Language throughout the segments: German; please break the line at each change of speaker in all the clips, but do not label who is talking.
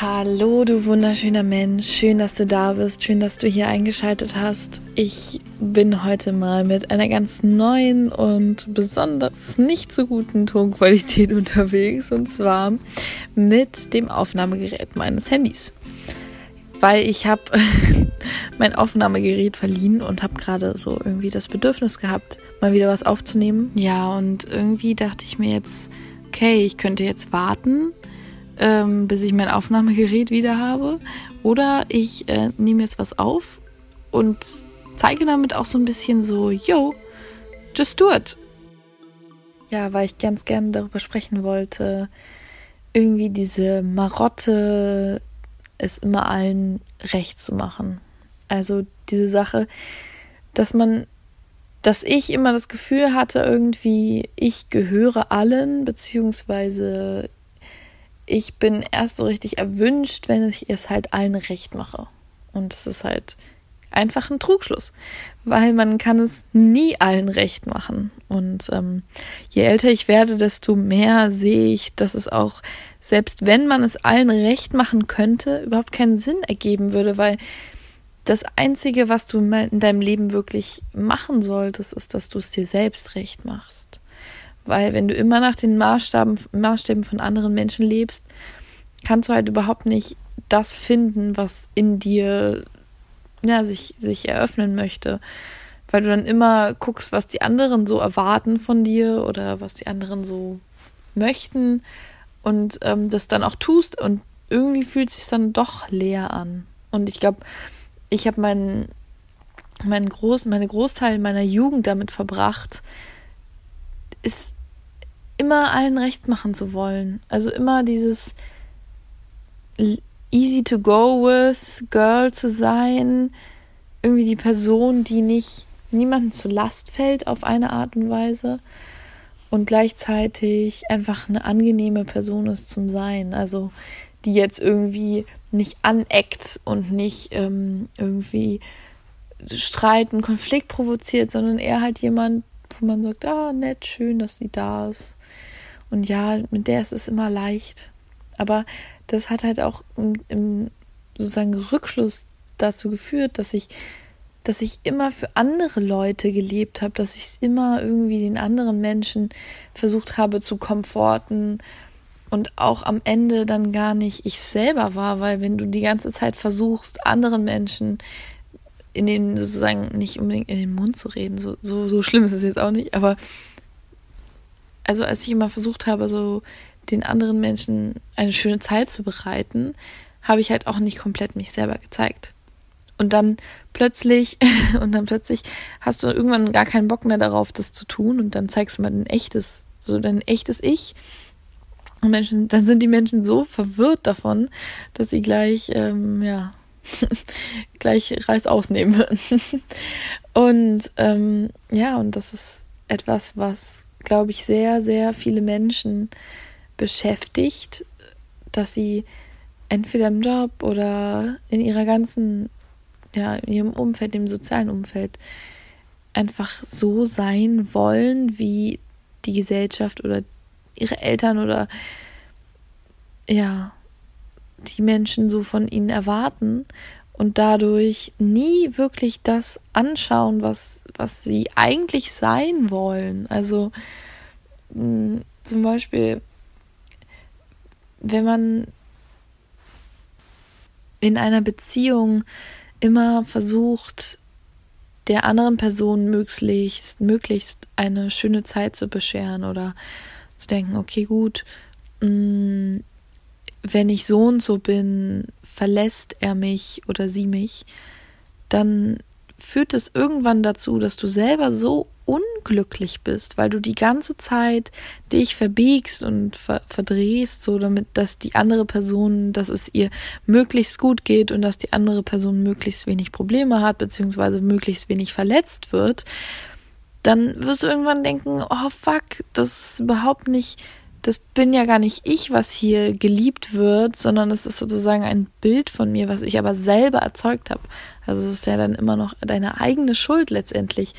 Hallo, du wunderschöner Mensch. Schön, dass du da bist. Schön, dass du hier eingeschaltet hast. Ich bin heute mal mit einer ganz neuen und besonders nicht so guten Tonqualität unterwegs. Und zwar mit dem Aufnahmegerät meines Handys. Weil ich habe mein Aufnahmegerät verliehen und habe gerade so irgendwie das Bedürfnis gehabt, mal wieder was aufzunehmen. Ja, und irgendwie dachte ich mir jetzt, okay, ich könnte jetzt warten ähm, bis ich mein Aufnahmegerät wieder habe. Oder ich äh, nehme jetzt was auf und zeige damit auch so ein bisschen so, yo, just do it. Ja, weil ich ganz gerne darüber sprechen wollte, irgendwie diese Marotte, es immer allen recht zu machen. Also diese Sache, dass man, dass ich immer das Gefühl hatte, irgendwie, ich gehöre allen, beziehungsweise ich bin erst so richtig erwünscht, wenn ich es halt allen recht mache. Und das ist halt einfach ein Trugschluss, weil man kann es nie allen recht machen. Und ähm, je älter ich werde, desto mehr sehe ich, dass es auch, selbst wenn man es allen recht machen könnte, überhaupt keinen Sinn ergeben würde, weil das Einzige, was du in deinem Leben wirklich machen solltest, ist, dass du es dir selbst recht machst. Weil wenn du immer nach den Maßstaben, Maßstäben von anderen Menschen lebst, kannst du halt überhaupt nicht das finden, was in dir ja, sich, sich eröffnen möchte. Weil du dann immer guckst, was die anderen so erwarten von dir oder was die anderen so möchten und ähm, das dann auch tust und irgendwie fühlt es sich dann doch leer an. Und ich glaube, ich habe meinen, meinen Groß, meine Großteil meiner Jugend damit verbracht, ist immer allen recht machen zu wollen. Also immer dieses easy to go with Girl zu sein, irgendwie die Person, die nicht niemandem zu Last fällt auf eine Art und Weise und gleichzeitig einfach eine angenehme Person ist zum Sein. Also die jetzt irgendwie nicht aneckt und nicht ähm, irgendwie Streit, einen Konflikt provoziert, sondern eher halt jemand, wo man sagt, ah, nett, schön, dass sie da ist. Und ja, mit der ist es immer leicht. Aber das hat halt auch im, im sozusagen Rückschluss dazu geführt, dass ich, dass ich immer für andere Leute gelebt habe, dass ich immer irgendwie den anderen Menschen versucht habe zu komforten und auch am Ende dann gar nicht ich selber war, weil wenn du die ganze Zeit versuchst, anderen Menschen in den sozusagen nicht unbedingt in den Mund zu reden, so, so, so schlimm ist es jetzt auch nicht, aber also als ich immer versucht habe, so den anderen Menschen eine schöne Zeit zu bereiten, habe ich halt auch nicht komplett mich selber gezeigt. Und dann plötzlich, und dann plötzlich hast du irgendwann gar keinen Bock mehr darauf, das zu tun, und dann zeigst du mal dein echtes, so dein echtes Ich. Und Menschen, dann sind die Menschen so verwirrt davon, dass sie gleich, ähm, ja, gleich Reis ausnehmen würden. und ähm, ja, und das ist etwas, was glaube ich, sehr, sehr viele Menschen beschäftigt, dass sie entweder im Job oder in ihrer ganzen, ja, in ihrem Umfeld, im sozialen Umfeld, einfach so sein wollen, wie die Gesellschaft oder ihre Eltern oder ja, die Menschen so von ihnen erwarten und dadurch nie wirklich das anschauen, was, was sie eigentlich sein wollen. Also mh, hm, zum Beispiel, wenn man in einer Beziehung immer versucht, der anderen Person möglichst, möglichst eine schöne Zeit zu bescheren oder zu denken, okay, gut, mh, hm, wenn ich so und so bin, verlässt er mich oder sie mich, dann führt es irgendwann dazu, dass du selber so unglücklich bist, weil du die ganze Zeit dich verbiegst und ver verdrehst, so damit, dass die andere Person, dass es ihr möglichst gut geht und dass die andere Person möglichst wenig Probleme hat, beziehungsweise möglichst wenig verletzt wird, dann wirst du irgendwann denken, oh fuck, das ist überhaupt nicht das bin ja gar nicht ich, was hier geliebt wird, sondern es ist sozusagen ein Bild von mir, was ich aber selber erzeugt habe. Also es ist ja dann immer noch deine eigene Schuld letztendlich,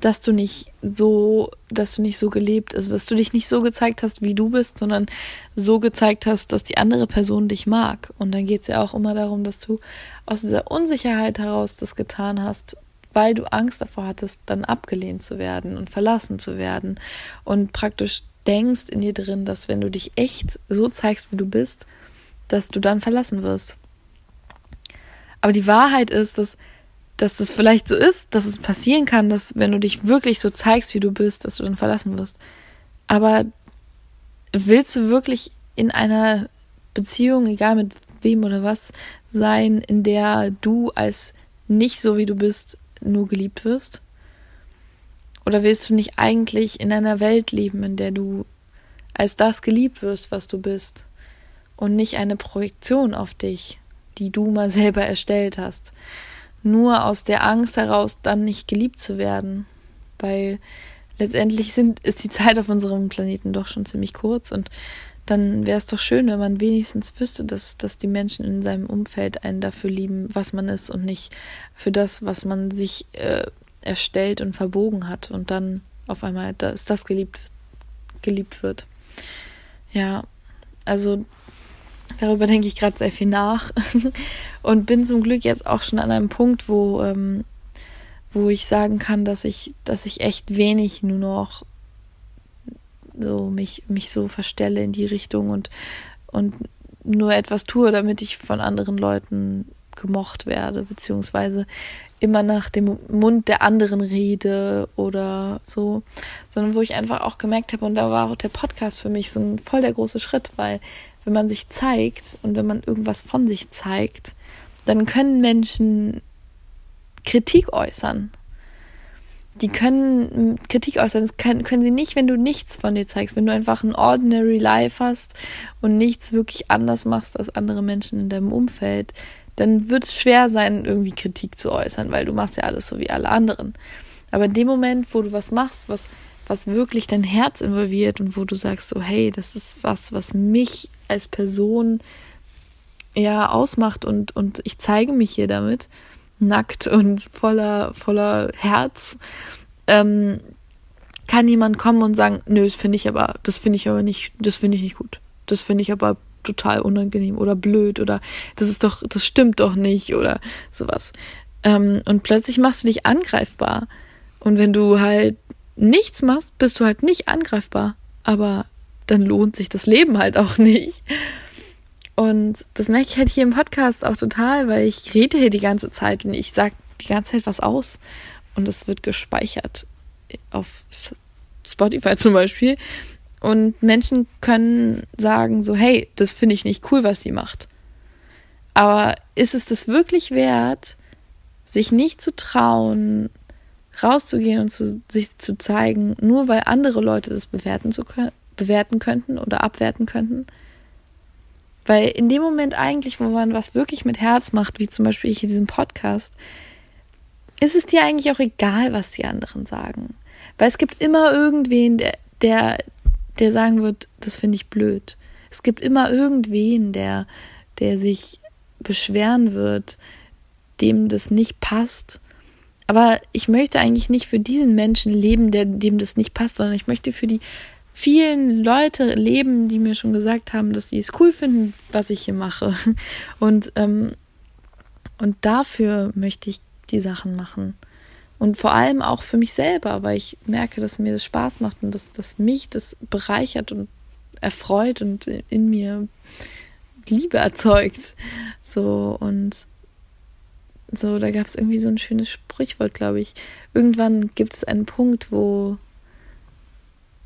dass du nicht so, dass du nicht so gelebt, also dass du dich nicht so gezeigt hast, wie du bist, sondern so gezeigt hast, dass die andere Person dich mag. Und dann geht es ja auch immer darum, dass du aus dieser Unsicherheit heraus das getan hast, weil du Angst davor hattest, dann abgelehnt zu werden und verlassen zu werden. Und praktisch denkst in dir drin, dass wenn du dich echt so zeigst, wie du bist, dass du dann verlassen wirst. Aber die Wahrheit ist, dass dass das vielleicht so ist, dass es passieren kann, dass wenn du dich wirklich so zeigst, wie du bist, dass du dann verlassen wirst. Aber willst du wirklich in einer Beziehung, egal mit wem oder was, sein, in der du als nicht so wie du bist nur geliebt wirst? Oder willst du nicht eigentlich in einer Welt leben, in der du als das geliebt wirst, was du bist und nicht eine Projektion auf dich, die du mal selber erstellt hast? nur aus der Angst heraus, dann nicht geliebt zu werden. Weil letztendlich sind, ist die Zeit auf unserem Planeten doch schon ziemlich kurz und dann wäre es doch schön, wenn man wenigstens wüsste, dass, dass die Menschen in seinem Umfeld einen dafür lieben, was man ist und nicht für das, was man sich äh, erstellt und verbogen hat und dann auf einmal dass das geliebt, geliebt wird. Ja, also Darüber denke ich gerade sehr viel nach und bin zum Glück jetzt auch schon an einem Punkt, wo, ähm, wo ich sagen kann, dass ich, dass ich echt wenig nur noch so mich, mich so verstelle in die Richtung und, und nur etwas tue, damit ich von anderen Leuten gemocht werde, beziehungsweise immer nach dem Mund der anderen rede oder so, sondern wo ich einfach auch gemerkt habe, und da war auch der Podcast für mich so ein voll der große Schritt, weil wenn man sich zeigt und wenn man irgendwas von sich zeigt, dann können Menschen Kritik äußern. Die können Kritik äußern. Das können, können sie nicht, wenn du nichts von dir zeigst. Wenn du einfach ein ordinary life hast und nichts wirklich anders machst als andere Menschen in deinem Umfeld, dann wird es schwer sein, irgendwie Kritik zu äußern, weil du machst ja alles so wie alle anderen. Aber in dem Moment, wo du was machst, was, was wirklich dein Herz involviert und wo du sagst, so, hey, das ist was, was mich als Person ja ausmacht und, und ich zeige mich hier damit nackt und voller, voller Herz, ähm, kann jemand kommen und sagen, nö, das finde ich aber, das finde ich aber nicht, das finde ich nicht gut. Das finde ich aber total unangenehm oder blöd oder das ist doch, das stimmt doch nicht oder sowas. Ähm, und plötzlich machst du dich angreifbar. Und wenn du halt nichts machst, bist du halt nicht angreifbar. Aber dann lohnt sich das Leben halt auch nicht. Und das merke ich halt hier im Podcast auch total, weil ich rede hier die ganze Zeit und ich sage die ganze Zeit was aus und es wird gespeichert auf Spotify zum Beispiel. Und Menschen können sagen so, hey, das finde ich nicht cool, was sie macht. Aber ist es das wirklich wert, sich nicht zu trauen, rauszugehen und zu, sich zu zeigen, nur weil andere Leute das bewerten zu bewerten könnten oder abwerten könnten. Weil in dem Moment eigentlich, wo man was wirklich mit Herz macht, wie zum Beispiel ich in diesem Podcast, ist es dir eigentlich auch egal, was die anderen sagen. Weil es gibt immer irgendwen, der, der, der sagen wird, das finde ich blöd. Es gibt immer irgendwen, der, der sich beschweren wird, dem das nicht passt. Aber ich möchte eigentlich nicht für diesen Menschen leben, der, dem das nicht passt, sondern ich möchte für die vielen Leute leben, die mir schon gesagt haben, dass sie es cool finden, was ich hier mache. Und, ähm, und dafür möchte ich die Sachen machen. Und vor allem auch für mich selber, weil ich merke, dass mir das Spaß macht und dass, dass mich das bereichert und erfreut und in mir Liebe erzeugt. So und so, da gab es irgendwie so ein schönes Sprichwort, glaube ich. Irgendwann gibt es einen Punkt, wo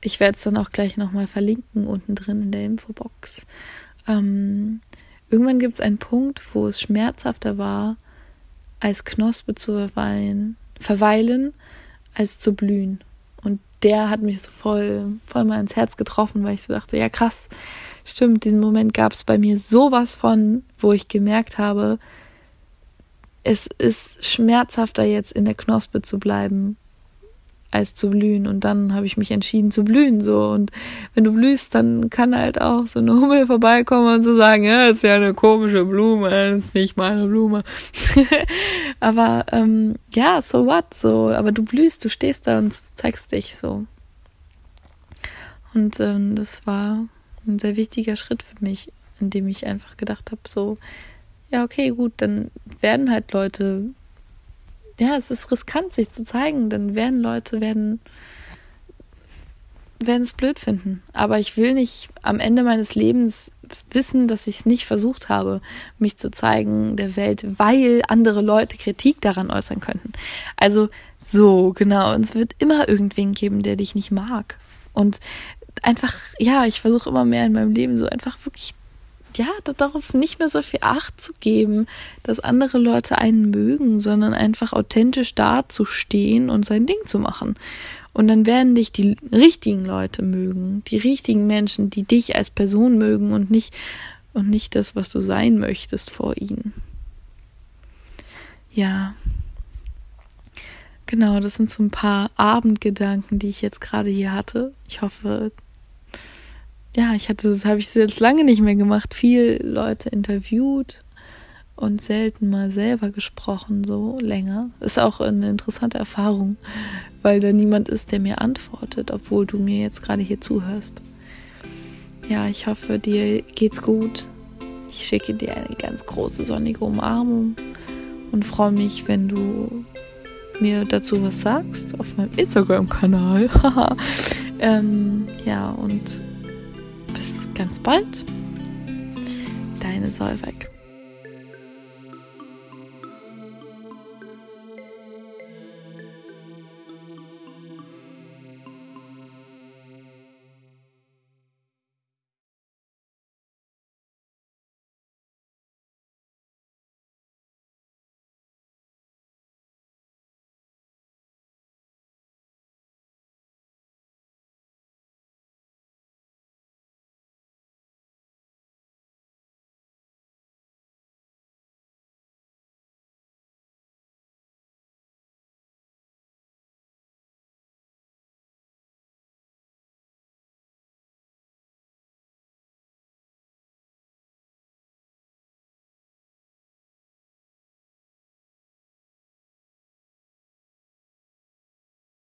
ich werde es dann auch gleich nochmal verlinken unten drin in der Infobox. Ähm, irgendwann gibt es einen Punkt, wo es schmerzhafter war, als Knospe zu verweilen, verweilen als zu blühen. Und der hat mich so voll, voll mal ins Herz getroffen, weil ich so dachte, ja krass, stimmt, diesen Moment gab es bei mir sowas von, wo ich gemerkt habe, es ist schmerzhafter jetzt in der Knospe zu bleiben, als zu blühen. Und dann habe ich mich entschieden zu blühen. So. Und wenn du blühst, dann kann halt auch so eine Hummel vorbeikommen und so sagen, ja, ist ja eine komische Blume, das ist nicht meine Blume. aber ähm, ja, so what? So, aber du blühst, du stehst da und zeigst dich so. Und ähm, das war ein sehr wichtiger Schritt für mich, in dem ich einfach gedacht habe, so, ja, okay, gut, dann werden halt Leute ja, es ist riskant, sich zu zeigen. Dann werden Leute, werden, werden es blöd finden. Aber ich will nicht am Ende meines Lebens wissen, dass ich es nicht versucht habe, mich zu zeigen der Welt, weil andere Leute Kritik daran äußern könnten. Also so, genau. Und es wird immer irgendwen geben, der dich nicht mag. Und einfach, ja, ich versuche immer mehr in meinem Leben so einfach wirklich ja, darauf nicht mehr so viel Acht zu geben, dass andere Leute einen mögen, sondern einfach authentisch dazustehen und sein Ding zu machen. Und dann werden dich die richtigen Leute mögen, die richtigen Menschen, die dich als Person mögen und nicht, und nicht das, was du sein möchtest vor ihnen. Ja. Genau, das sind so ein paar Abendgedanken, die ich jetzt gerade hier hatte. Ich hoffe, ja, ich hatte, das habe ich jetzt lange nicht mehr gemacht, viel Leute interviewt und selten mal selber gesprochen, so länger. Ist auch eine interessante Erfahrung, weil da niemand ist, der mir antwortet, obwohl du mir jetzt gerade hier zuhörst. Ja, ich hoffe, dir geht's gut. Ich schicke dir eine ganz große sonnige Umarmung und freue mich, wenn du mir dazu was sagst auf meinem Instagram-Kanal. ähm, ja, und ganz bald. Deine Solveig.